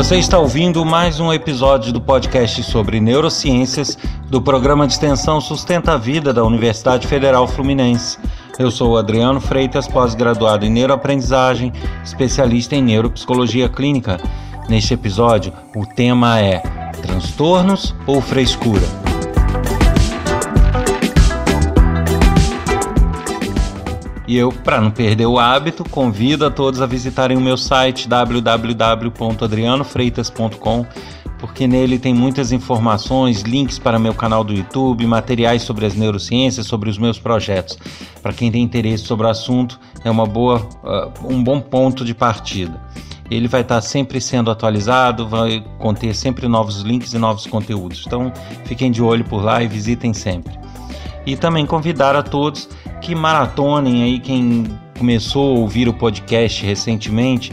Você está ouvindo mais um episódio do podcast sobre neurociências do programa de extensão Sustenta a Vida da Universidade Federal Fluminense. Eu sou Adriano Freitas, pós-graduado em neuroaprendizagem, especialista em neuropsicologia clínica. Neste episódio, o tema é transtornos ou frescura. E eu, para não perder o hábito, convido a todos a visitarem o meu site www.adrianofreitas.com, porque nele tem muitas informações, links para meu canal do YouTube, materiais sobre as neurociências, sobre os meus projetos. Para quem tem interesse sobre o assunto, é uma boa, uh, um bom ponto de partida. Ele vai estar sempre sendo atualizado, vai conter sempre novos links e novos conteúdos. Então, fiquem de olho por lá e visitem sempre. E também convidar a todos que maratonem aí quem começou a ouvir o podcast recentemente,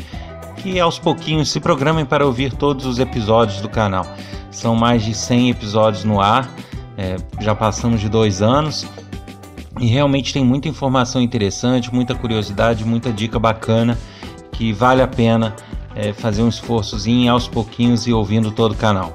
que aos pouquinhos se programem para ouvir todos os episódios do canal. São mais de 100 episódios no ar, é, já passamos de dois anos e realmente tem muita informação interessante, muita curiosidade, muita dica bacana que vale a pena é, fazer um esforçozinho aos pouquinhos e ouvindo todo o canal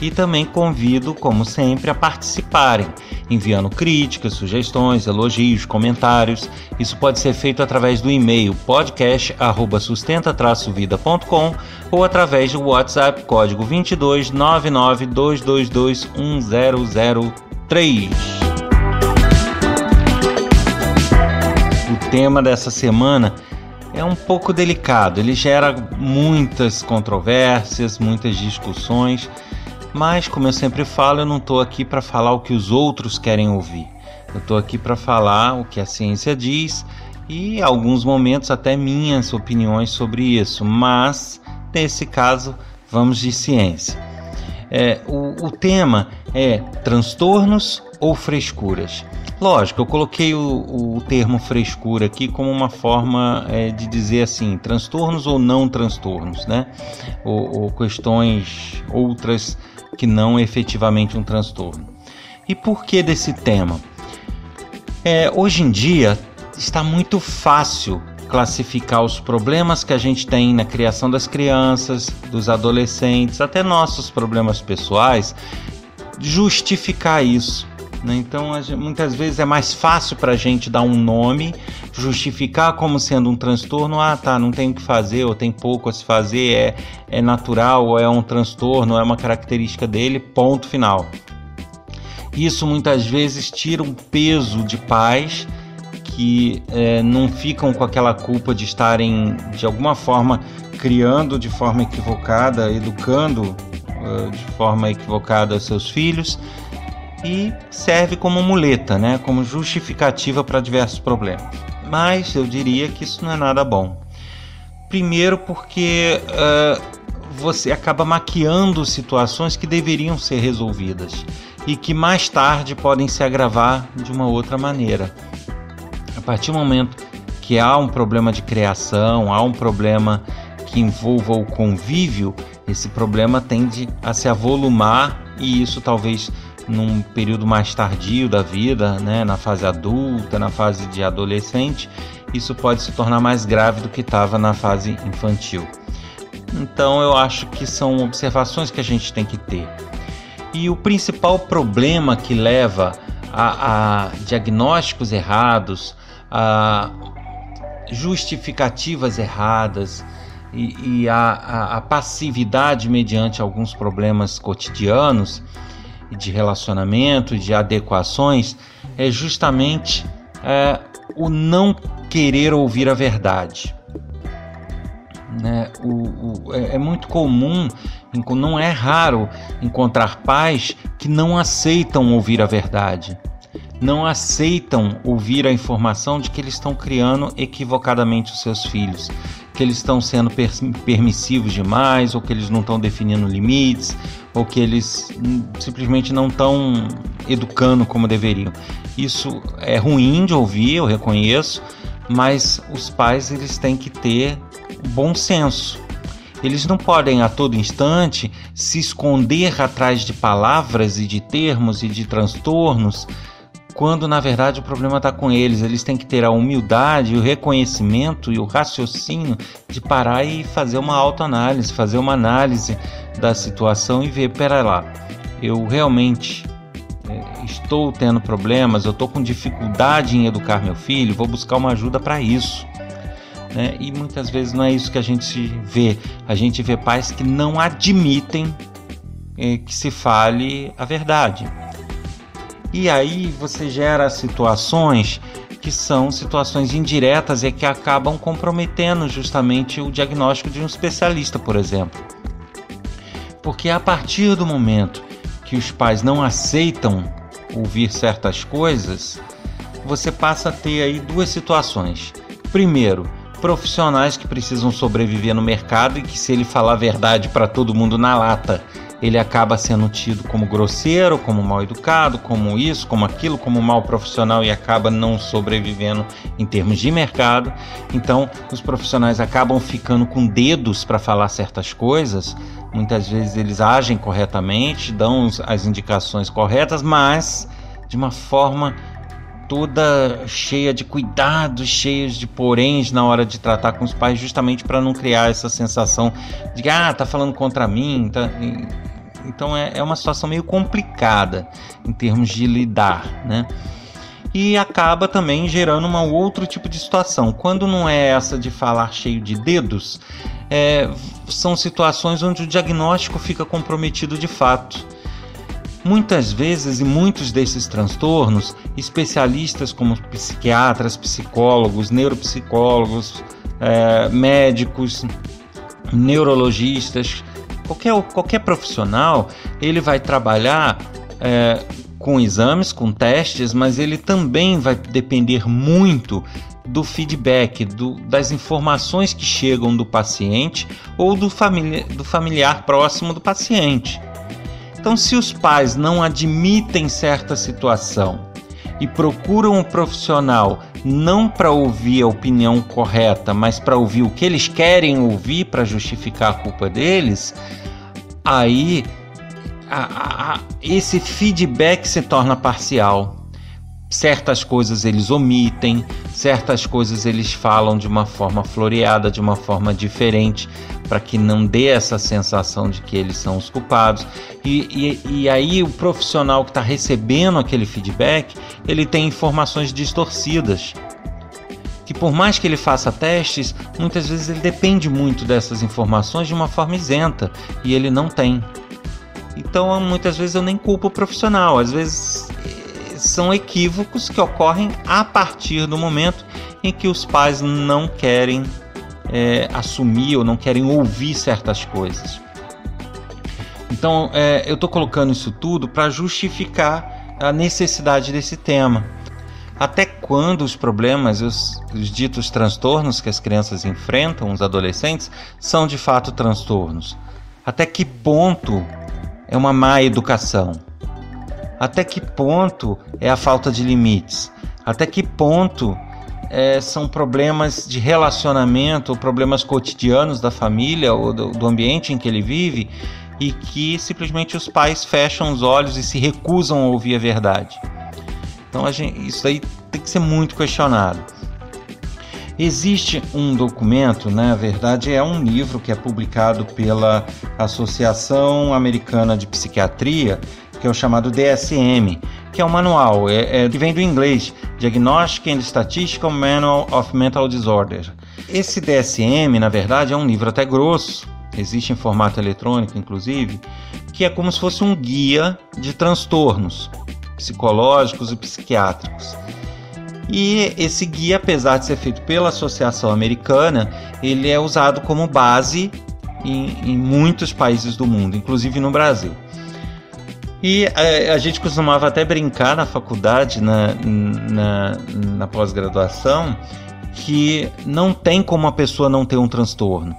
e também convido, como sempre, a participarem, enviando críticas, sugestões, elogios, comentários. Isso pode ser feito através do e-mail podcast@sustenta-vida.com ou através do WhatsApp código 22 222 1003. O tema dessa semana é um pouco delicado, ele gera muitas controvérsias, muitas discussões mas, como eu sempre falo, eu não estou aqui para falar o que os outros querem ouvir. Eu estou aqui para falar o que a ciência diz e, em alguns momentos, até minhas opiniões sobre isso. Mas, nesse caso, vamos de ciência. É, o, o tema é transtornos ou frescuras. Lógico, eu coloquei o, o termo frescura aqui como uma forma é, de dizer assim, transtornos ou não transtornos, né? Ou, ou questões outras que não efetivamente um transtorno. E por que desse tema? É, hoje em dia está muito fácil classificar os problemas que a gente tem na criação das crianças, dos adolescentes, até nossos problemas pessoais, justificar isso. Né? Então, muitas vezes é mais fácil para a gente dar um nome, justificar como sendo um transtorno. Ah, tá, não tem o que fazer, ou tem pouco a se fazer, é, é natural, ou é um transtorno, é uma característica dele, ponto final. Isso muitas vezes tira um peso de pais que é, não ficam com aquela culpa de estarem, de alguma forma, criando de forma equivocada, educando uh, de forma equivocada seus filhos e serve como muleta, né, como justificativa para diversos problemas. Mas eu diria que isso não é nada bom. Primeiro, porque uh, você acaba maquiando situações que deveriam ser resolvidas e que mais tarde podem se agravar de uma outra maneira. A partir do momento que há um problema de criação, há um problema que envolva o convívio, esse problema tende a se avolumar e isso talvez num período mais tardio da vida, né, na fase adulta, na fase de adolescente, isso pode se tornar mais grave do que estava na fase infantil. Então eu acho que são observações que a gente tem que ter. E o principal problema que leva a, a diagnósticos errados, a justificativas erradas e, e a, a, a passividade mediante alguns problemas cotidianos de relacionamento, de adequações, é justamente é, o não querer ouvir a verdade. Né? O, o, é, é muito comum, não é raro encontrar pais que não aceitam ouvir a verdade, não aceitam ouvir a informação de que eles estão criando equivocadamente os seus filhos, que eles estão sendo permissivos demais, ou que eles não estão definindo limites, ou que eles simplesmente não estão educando como deveriam. Isso é ruim de ouvir, eu reconheço, mas os pais eles têm que ter bom senso. Eles não podem a todo instante se esconder atrás de palavras e de termos e de transtornos quando na verdade o problema está com eles. Eles têm que ter a humildade, o reconhecimento e o raciocínio de parar e fazer uma autoanálise, fazer uma análise da situação e ver: pera lá, eu realmente é, estou tendo problemas, eu estou com dificuldade em educar meu filho, vou buscar uma ajuda para isso. Né? E muitas vezes não é isso que a gente vê. A gente vê pais que não admitem é, que se fale a verdade. E aí você gera situações que são situações indiretas e que acabam comprometendo justamente o diagnóstico de um especialista, por exemplo. Porque a partir do momento que os pais não aceitam ouvir certas coisas, você passa a ter aí duas situações. Primeiro, profissionais que precisam sobreviver no mercado e que se ele falar a verdade para todo mundo na lata, ele acaba sendo tido como grosseiro, como mal educado, como isso, como aquilo, como mal profissional e acaba não sobrevivendo em termos de mercado. Então, os profissionais acabam ficando com dedos para falar certas coisas. Muitas vezes eles agem corretamente, dão as indicações corretas, mas de uma forma toda cheia de cuidados, cheios de poréns na hora de tratar com os pais, justamente para não criar essa sensação de ah, tá falando contra mim. Tá... Então é, é uma situação meio complicada em termos de lidar, né? E acaba também gerando um outro tipo de situação. Quando não é essa de falar cheio de dedos, é, são situações onde o diagnóstico fica comprometido de fato. Muitas vezes, e muitos desses transtornos, especialistas como psiquiatras, psicólogos, neuropsicólogos, é, médicos, neurologistas, qualquer, qualquer profissional, ele vai trabalhar é, com exames, com testes, mas ele também vai depender muito do feedback, do, das informações que chegam do paciente ou do, famili do familiar próximo do paciente. Então, se os pais não admitem certa situação e procuram um profissional não para ouvir a opinião correta, mas para ouvir o que eles querem ouvir para justificar a culpa deles, aí a, a, esse feedback se torna parcial. Certas coisas eles omitem, certas coisas eles falam de uma forma floreada, de uma forma diferente, para que não dê essa sensação de que eles são os culpados. E, e, e aí o profissional que está recebendo aquele feedback, ele tem informações distorcidas. Que por mais que ele faça testes, muitas vezes ele depende muito dessas informações de uma forma isenta e ele não tem. Então muitas vezes eu nem culpo o profissional, às vezes eh, são equívocos que ocorrem a partir do momento em que os pais não querem é, assumir ou não querem ouvir certas coisas. Então, é, eu estou colocando isso tudo para justificar a necessidade desse tema. Até quando os problemas, os, os ditos transtornos que as crianças enfrentam, os adolescentes, são de fato transtornos? Até que ponto é uma má educação? Até que ponto é a falta de limites? Até que ponto é, são problemas de relacionamento, problemas cotidianos da família ou do, do ambiente em que ele vive e que simplesmente os pais fecham os olhos e se recusam a ouvir a verdade. Então gente, isso aí tem que ser muito questionado. Existe um documento, né, na verdade é um livro que é publicado pela Associação Americana de Psiquiatria, que é o chamado DSM, que é um manual, é, é, que vem do inglês, Diagnostic and Statistical Manual of Mental Disorder. Esse DSM, na verdade, é um livro até grosso, existe em formato eletrônico, inclusive, que é como se fosse um guia de transtornos psicológicos e psiquiátricos. E esse guia, apesar de ser feito pela Associação Americana, ele é usado como base em, em muitos países do mundo, inclusive no Brasil. E a, é, a, gente costumava até brincar na faculdade, na, na, na pós-graduação, que não tem como a pessoa não ter um transtorno.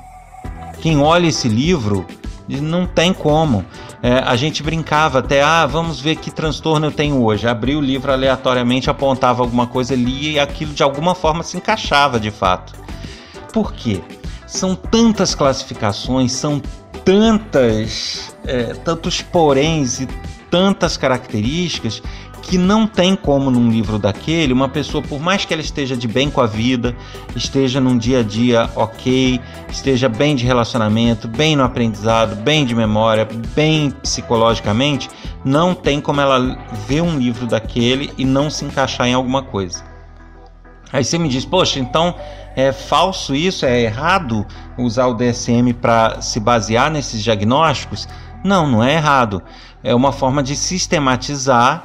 Quem olha esse livro não tem como. É, a gente brincava até, ah, vamos ver que transtorno eu tenho hoje. Abria o livro aleatoriamente, apontava alguma coisa, lia e aquilo de alguma forma se encaixava de fato. Por quê? São tantas classificações, são tantas, é, tantos poréns e tantas características que não tem como num livro daquele uma pessoa, por mais que ela esteja de bem com a vida, esteja num dia a dia ok, esteja bem de relacionamento, bem no aprendizado, bem de memória, bem psicologicamente, não tem como ela ver um livro daquele e não se encaixar em alguma coisa. Aí você me diz, poxa, então é falso isso? É errado usar o DSM para se basear nesses diagnósticos? Não, não é errado. É uma forma de sistematizar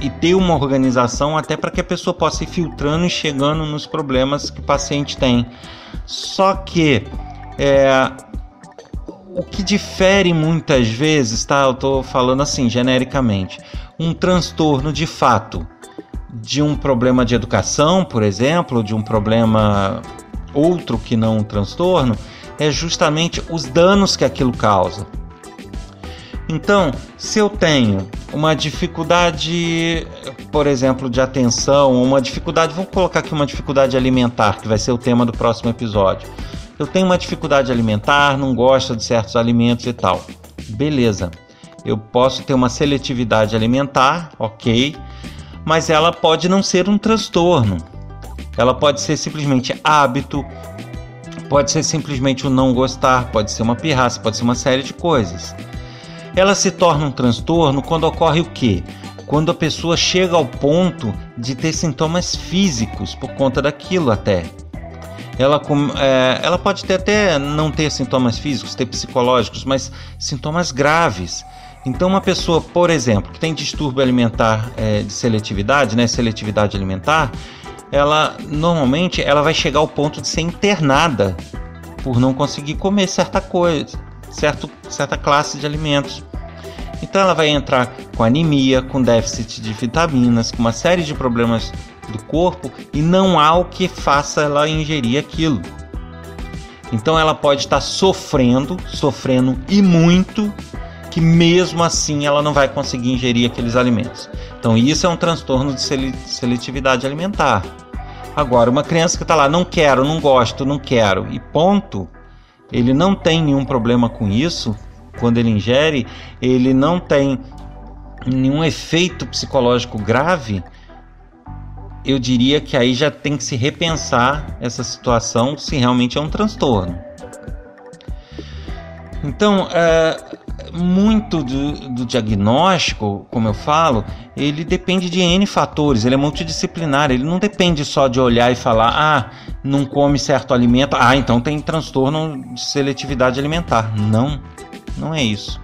e ter uma organização até para que a pessoa possa ir filtrando e chegando nos problemas que o paciente tem. Só que é, o que difere muitas vezes, tá? Eu estou falando assim genericamente, um transtorno de fato de um problema de educação, por exemplo, de um problema outro que não um transtorno, é justamente os danos que aquilo causa. Então, se eu tenho uma dificuldade, por exemplo, de atenção, uma dificuldade, vou colocar aqui uma dificuldade alimentar, que vai ser o tema do próximo episódio. Eu tenho uma dificuldade alimentar, não gosto de certos alimentos e tal. Beleza. Eu posso ter uma seletividade alimentar, ok, mas ela pode não ser um transtorno. Ela pode ser simplesmente hábito, pode ser simplesmente o não gostar, pode ser uma pirraça, pode ser uma série de coisas. Ela se torna um transtorno quando ocorre o quê? Quando a pessoa chega ao ponto de ter sintomas físicos por conta daquilo até. Ela, é, ela pode ter até não ter sintomas físicos, ter psicológicos, mas sintomas graves. Então, uma pessoa, por exemplo, que tem distúrbio alimentar é, de seletividade, né, seletividade alimentar, ela normalmente ela vai chegar ao ponto de ser internada por não conseguir comer certa coisa, certo, certa classe de alimentos. Então ela vai entrar com anemia, com déficit de vitaminas, com uma série de problemas do corpo e não há o que faça ela ingerir aquilo. Então ela pode estar sofrendo, sofrendo e muito, que mesmo assim ela não vai conseguir ingerir aqueles alimentos. Então isso é um transtorno de seletividade alimentar. Agora, uma criança que está lá, não quero, não gosto, não quero, e ponto, ele não tem nenhum problema com isso, quando ele ingere, ele não tem nenhum efeito psicológico grave, eu diria que aí já tem que se repensar essa situação se realmente é um transtorno. Então, é, muito do, do, diagnóstico, como eu falo, ele depende de N fatores, ele é multidisciplinar, ele não depende só de olhar e falar, ah, não come certo alimento, ah, então tem transtorno de seletividade alimentar. Não. Não é isso.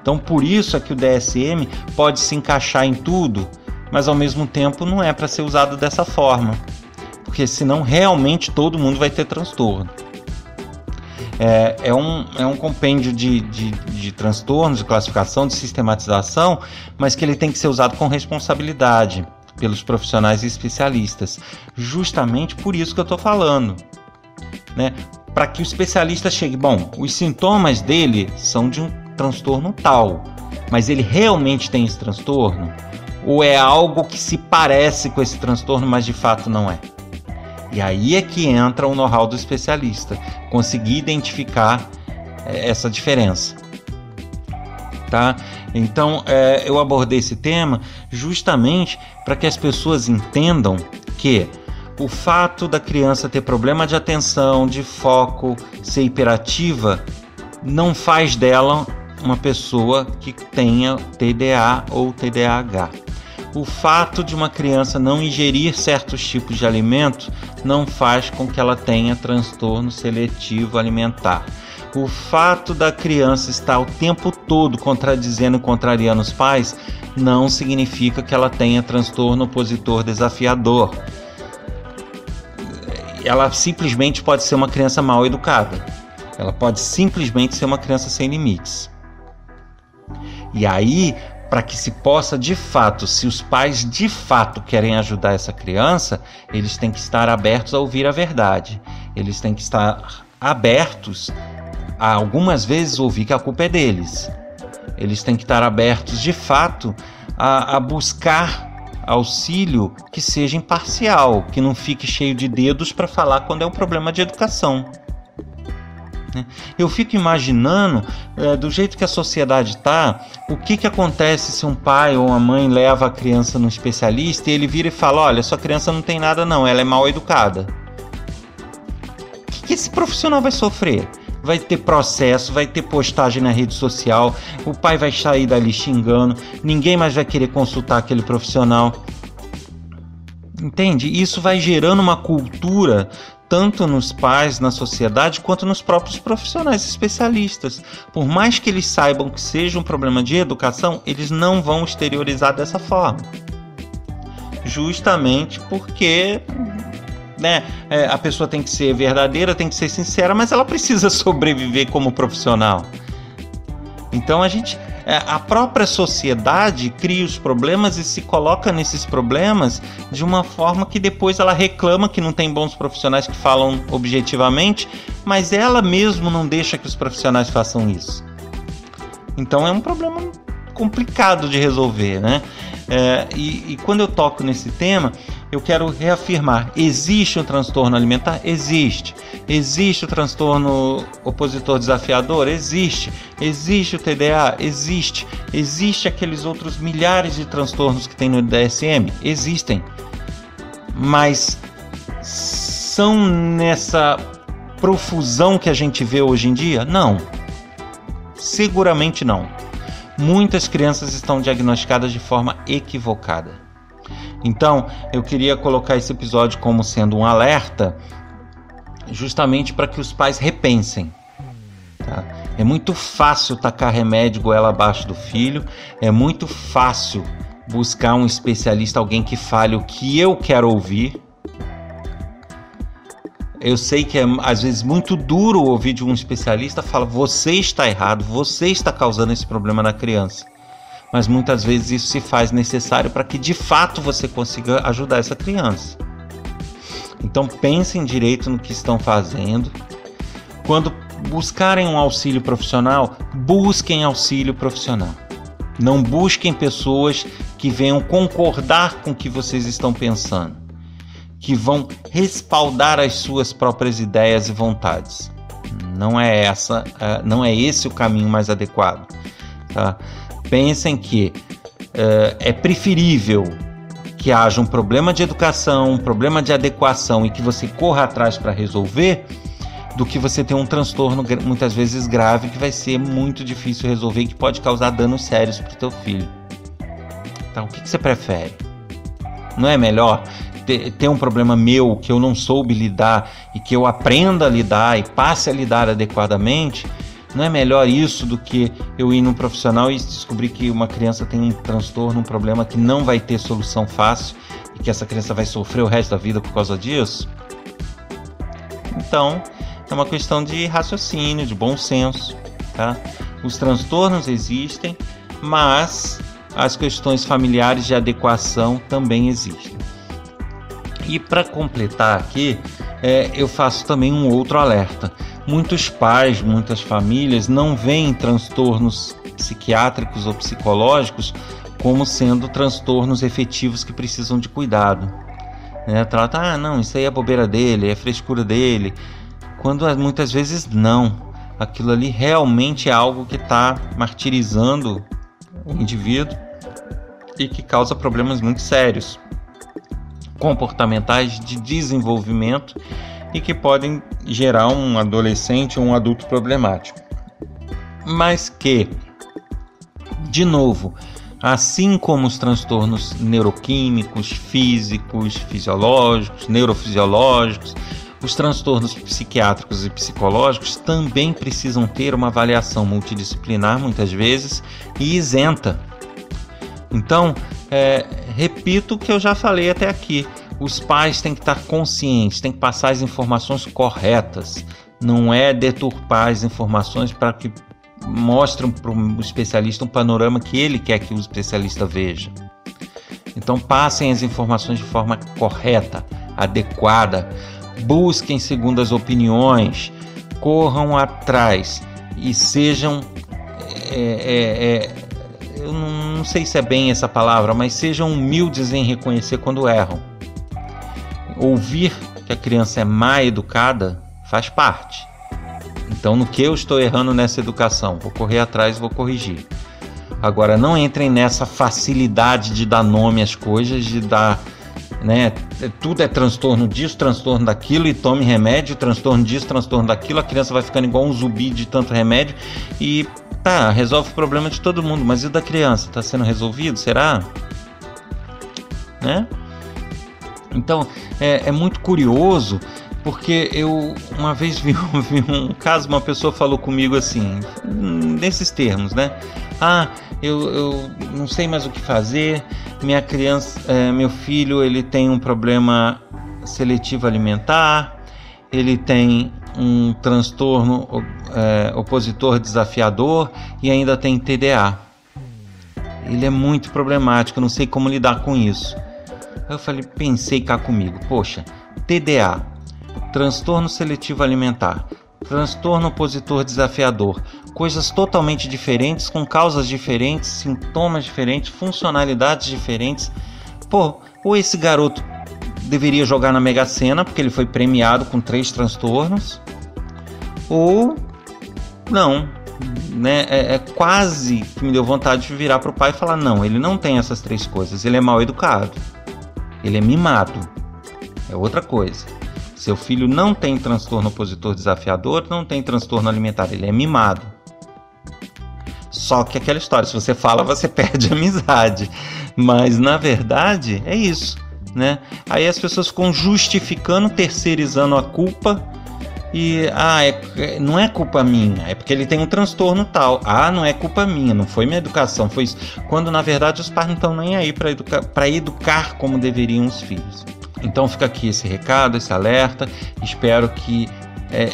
Então, por isso é que o DSM pode se encaixar em tudo, mas ao mesmo tempo não é para ser usado dessa forma, porque senão realmente todo mundo vai ter transtorno. É, é, um, é um compêndio de, de, de transtornos, de classificação, de sistematização, mas que ele tem que ser usado com responsabilidade pelos profissionais e especialistas. Justamente por isso que eu estou falando. Né? para que o especialista chegue. Bom, os sintomas dele são de um transtorno tal, mas ele realmente tem esse transtorno? Ou é algo que se parece com esse transtorno, mas de fato não é? E aí é que entra o know-how do especialista, conseguir identificar é, essa diferença. Tá? Então é, eu abordei esse tema justamente para que as pessoas entendam que o fato da criança ter problema de atenção, de foco, ser hiperativa, não faz dela uma pessoa que tenha TDA ou TDAH. O fato de uma criança não ingerir certos tipos de alimentos não faz com que ela tenha transtorno seletivo alimentar. O fato da criança estar o tempo todo contradizendo e contrariando os pais não significa que ela tenha transtorno opositor desafiador ela simplesmente pode ser uma criança mal educada. Ela pode simplesmente ser uma criança sem limites. E aí, para que se possa de fato, se os pais de fato querem ajudar essa criança, eles têm que estar abertos a ouvir a verdade. Eles têm que estar abertos a algumas vezes ouvir que a culpa é deles. Eles têm que estar abertos de fato a, a buscar auxílio que seja imparcial, que não fique cheio de dedos para falar quando é um problema de educação. Né? Eu fico imaginando, é, do jeito que a sociedade está, o que, que acontece se um pai ou uma mãe leva a criança no especialista e ele vira e fala: Olha, sua criança não tem nada, não, ela é mal educada. O que, que esse profissional vai sofrer? vai ter processo, vai ter postagem na rede social, o pai vai sair dali xingando, ninguém mais vai querer consultar aquele profissional. Entende? Isso vai gerando uma cultura tanto nos pais, na sociedade, quanto nos próprios profissionais especialistas. Por mais que eles saibam que seja um problema de educação, eles não vão exteriorizar dessa forma. Justamente porque né, é, a pessoa tem que ser verdadeira, tem que ser sincera, mas ela precisa sobreviver como profissional. Então a gente a própria sociedade cria os problemas e se coloca nesses problemas de uma forma que depois ela reclama que não tem bons profissionais que falam objetivamente, mas ela mesmo não deixa que os profissionais façam isso. Então é um problema complicado de resolver, né? É, e, e quando eu toco nesse tema, eu quero reafirmar: existe um transtorno alimentar? Existe. Existe o transtorno opositor desafiador? Existe. Existe o TDA? Existe. Existe aqueles outros milhares de transtornos que tem no DSM? Existem. Mas são nessa profusão que a gente vê hoje em dia? Não. Seguramente não. Muitas crianças estão diagnosticadas de forma equivocada. Então, eu queria colocar esse episódio como sendo um alerta, justamente para que os pais repensem. Tá? É muito fácil tacar remédio goela abaixo do filho, é muito fácil buscar um especialista, alguém que fale o que eu quero ouvir. Eu sei que é às vezes muito duro ouvir de um especialista falar: você está errado, você está causando esse problema na criança mas muitas vezes isso se faz necessário para que de fato você consiga ajudar essa criança. Então pensem direito no que estão fazendo. Quando buscarem um auxílio profissional, busquem auxílio profissional. Não busquem pessoas que venham concordar com o que vocês estão pensando, que vão respaldar as suas próprias ideias e vontades. Não é essa, eh, não é esse o caminho mais adequado. Tá? pensem que uh, é preferível que haja um problema de educação, um problema de adequação e que você corra atrás para resolver, do que você ter um transtorno muitas vezes grave que vai ser muito difícil resolver e que pode causar danos sérios para o teu filho. Então, o que, que você prefere? Não é melhor ter, um problema meu que eu não soube lidar e que eu aprenda a lidar e passe a lidar adequadamente? Não é melhor isso do que eu ir num profissional e descobrir que uma criança tem um transtorno, um problema que não vai ter solução fácil e que essa criança vai sofrer o resto da vida por causa disso? Então, é uma questão de raciocínio, de bom senso, tá? Os transtornos existem, mas as questões familiares de adequação também existem. E para completar aqui, é, eu faço também um outro alerta. Muitos pais, muitas famílias não veem transtornos psiquiátricos ou psicológicos como sendo transtornos efetivos que precisam de cuidado. Né? Trata, ah, não, isso aí é bobeira dele, é frescura dele. Quando muitas vezes não. Aquilo ali realmente é algo que está martirizando o indivíduo e que causa problemas muito sérios comportamentais de desenvolvimento e que podem gerar um adolescente ou um adulto problemático. Mas que, de novo, assim como os transtornos neuroquímicos, físicos, fisiológicos, neurofisiológicos, os transtornos psiquiátricos e psicológicos também precisam ter uma avaliação multidisciplinar, muitas vezes, e isenta. Então, é, repito o que eu já falei até aqui os pais têm que estar conscientes, têm que passar as informações corretas. Não é deturpar as informações para que mostrem para o especialista um panorama que ele quer que o especialista veja. Então passem as informações de forma correta, adequada, busquem segundas opiniões, corram atrás e sejam é, é, é, eu não, não sei se é bem essa palavra, mas sejam humildes em reconhecer quando erram ouvir que a criança é má educada faz parte. Então no que eu estou errando nessa educação? Vou correr atrás, vou corrigir. Agora, não entrem nessa facilidade de dar nome às coisas, de dar né? Tudo é transtorno disso, transtorno daquilo, e tome remédio, transtorno disso, transtorno daquilo, a criança vai ficando igual um zumbi de tanto remédio e tá, resolve o problema de todo mundo, mas e o da criança? Está sendo resolvido? Será? Né? Então é, é muito curioso porque eu uma vez vi, vi, um caso, uma pessoa falou comigo assim, nesses termos, né? Ah, eu, eu não sei mais o que fazer, minha criança, é, meu filho, ele tem um problema seletivo alimentar, ele tem um transtorno é, opositor desafiador e ainda tem TDA. Ele é muito problemático, não sei como lidar com isso. Eu falei, pensei cá comigo, poxa, TDA, transtorno seletivo alimentar, transtorno opositor desafiador, coisas totalmente diferentes, com causas diferentes, sintomas diferentes, funcionalidades diferentes. Pô, ou esse garoto deveria jogar na Mega Sena porque ele foi premiado com três transtornos, ou não, né? É, é, quase que me deu vontade de virar para o pai e falar: não, ele não tem essas três coisas, ele é mal educado, ele é mimado, é outra coisa. Seu filho não tem transtorno opositor desafiador, não tem transtorno alimentar, ele é mimado. Só que aquela história, se você fala, você perde amizade. Mas na verdade é isso, né? Aí as pessoas ficam justificando, terceirizando a culpa e ah, é, não é culpa minha, é porque ele tem um transtorno tal. Ah, não é culpa minha, não foi minha educação, foi isso. Quando na verdade os pais não estão nem aí para educar, para educar como deveriam os filhos. Então fica aqui esse recado, esse alerta. Espero que é,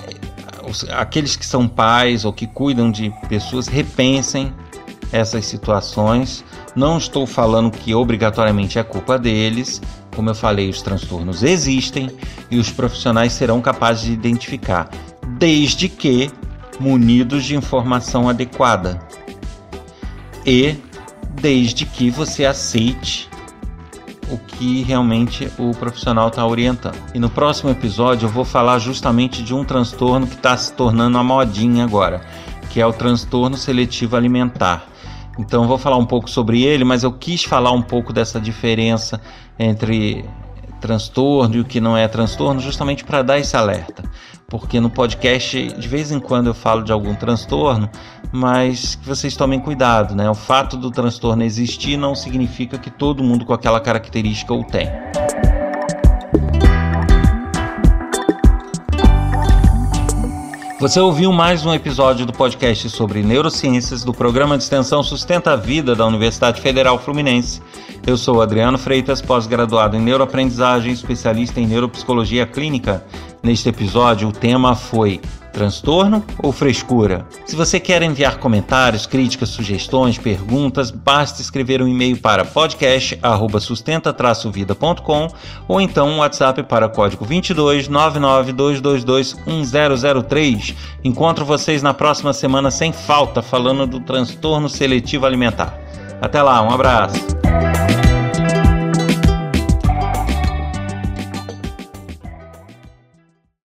os, aqueles que são pais ou que cuidam de pessoas repensem essas situações. Não estou falando que obrigatoriamente é culpa deles. Como eu falei, os transtornos existem e os profissionais serão capazes de identificar, desde que munidos de informação adequada e desde que você aceite o que realmente o profissional está orientando. E no próximo episódio eu vou falar justamente de um transtorno que está se tornando uma modinha agora, que é o transtorno seletivo alimentar. Então vou falar um pouco sobre ele, mas eu quis falar um pouco dessa diferença entre transtorno e o que não é transtorno, justamente para dar esse alerta. Porque no podcast, de vez em quando eu falo de algum transtorno, mas que vocês tomem cuidado, né? O fato do transtorno existir não significa que todo mundo com aquela característica o tem. Você ouviu mais um episódio do podcast sobre neurociências do programa de extensão Sustenta a Vida da Universidade Federal Fluminense. Eu sou Adriano Freitas, pós-graduado em neuroaprendizagem, especialista em neuropsicologia clínica. Neste episódio, o tema foi transtorno ou frescura? Se você quer enviar comentários, críticas, sugestões, perguntas, basta escrever um e-mail para podcast@sustenta-vida.com ou então um WhatsApp para código 22 99222 1003. Encontro vocês na próxima semana sem falta falando do transtorno seletivo alimentar. Até lá, um abraço.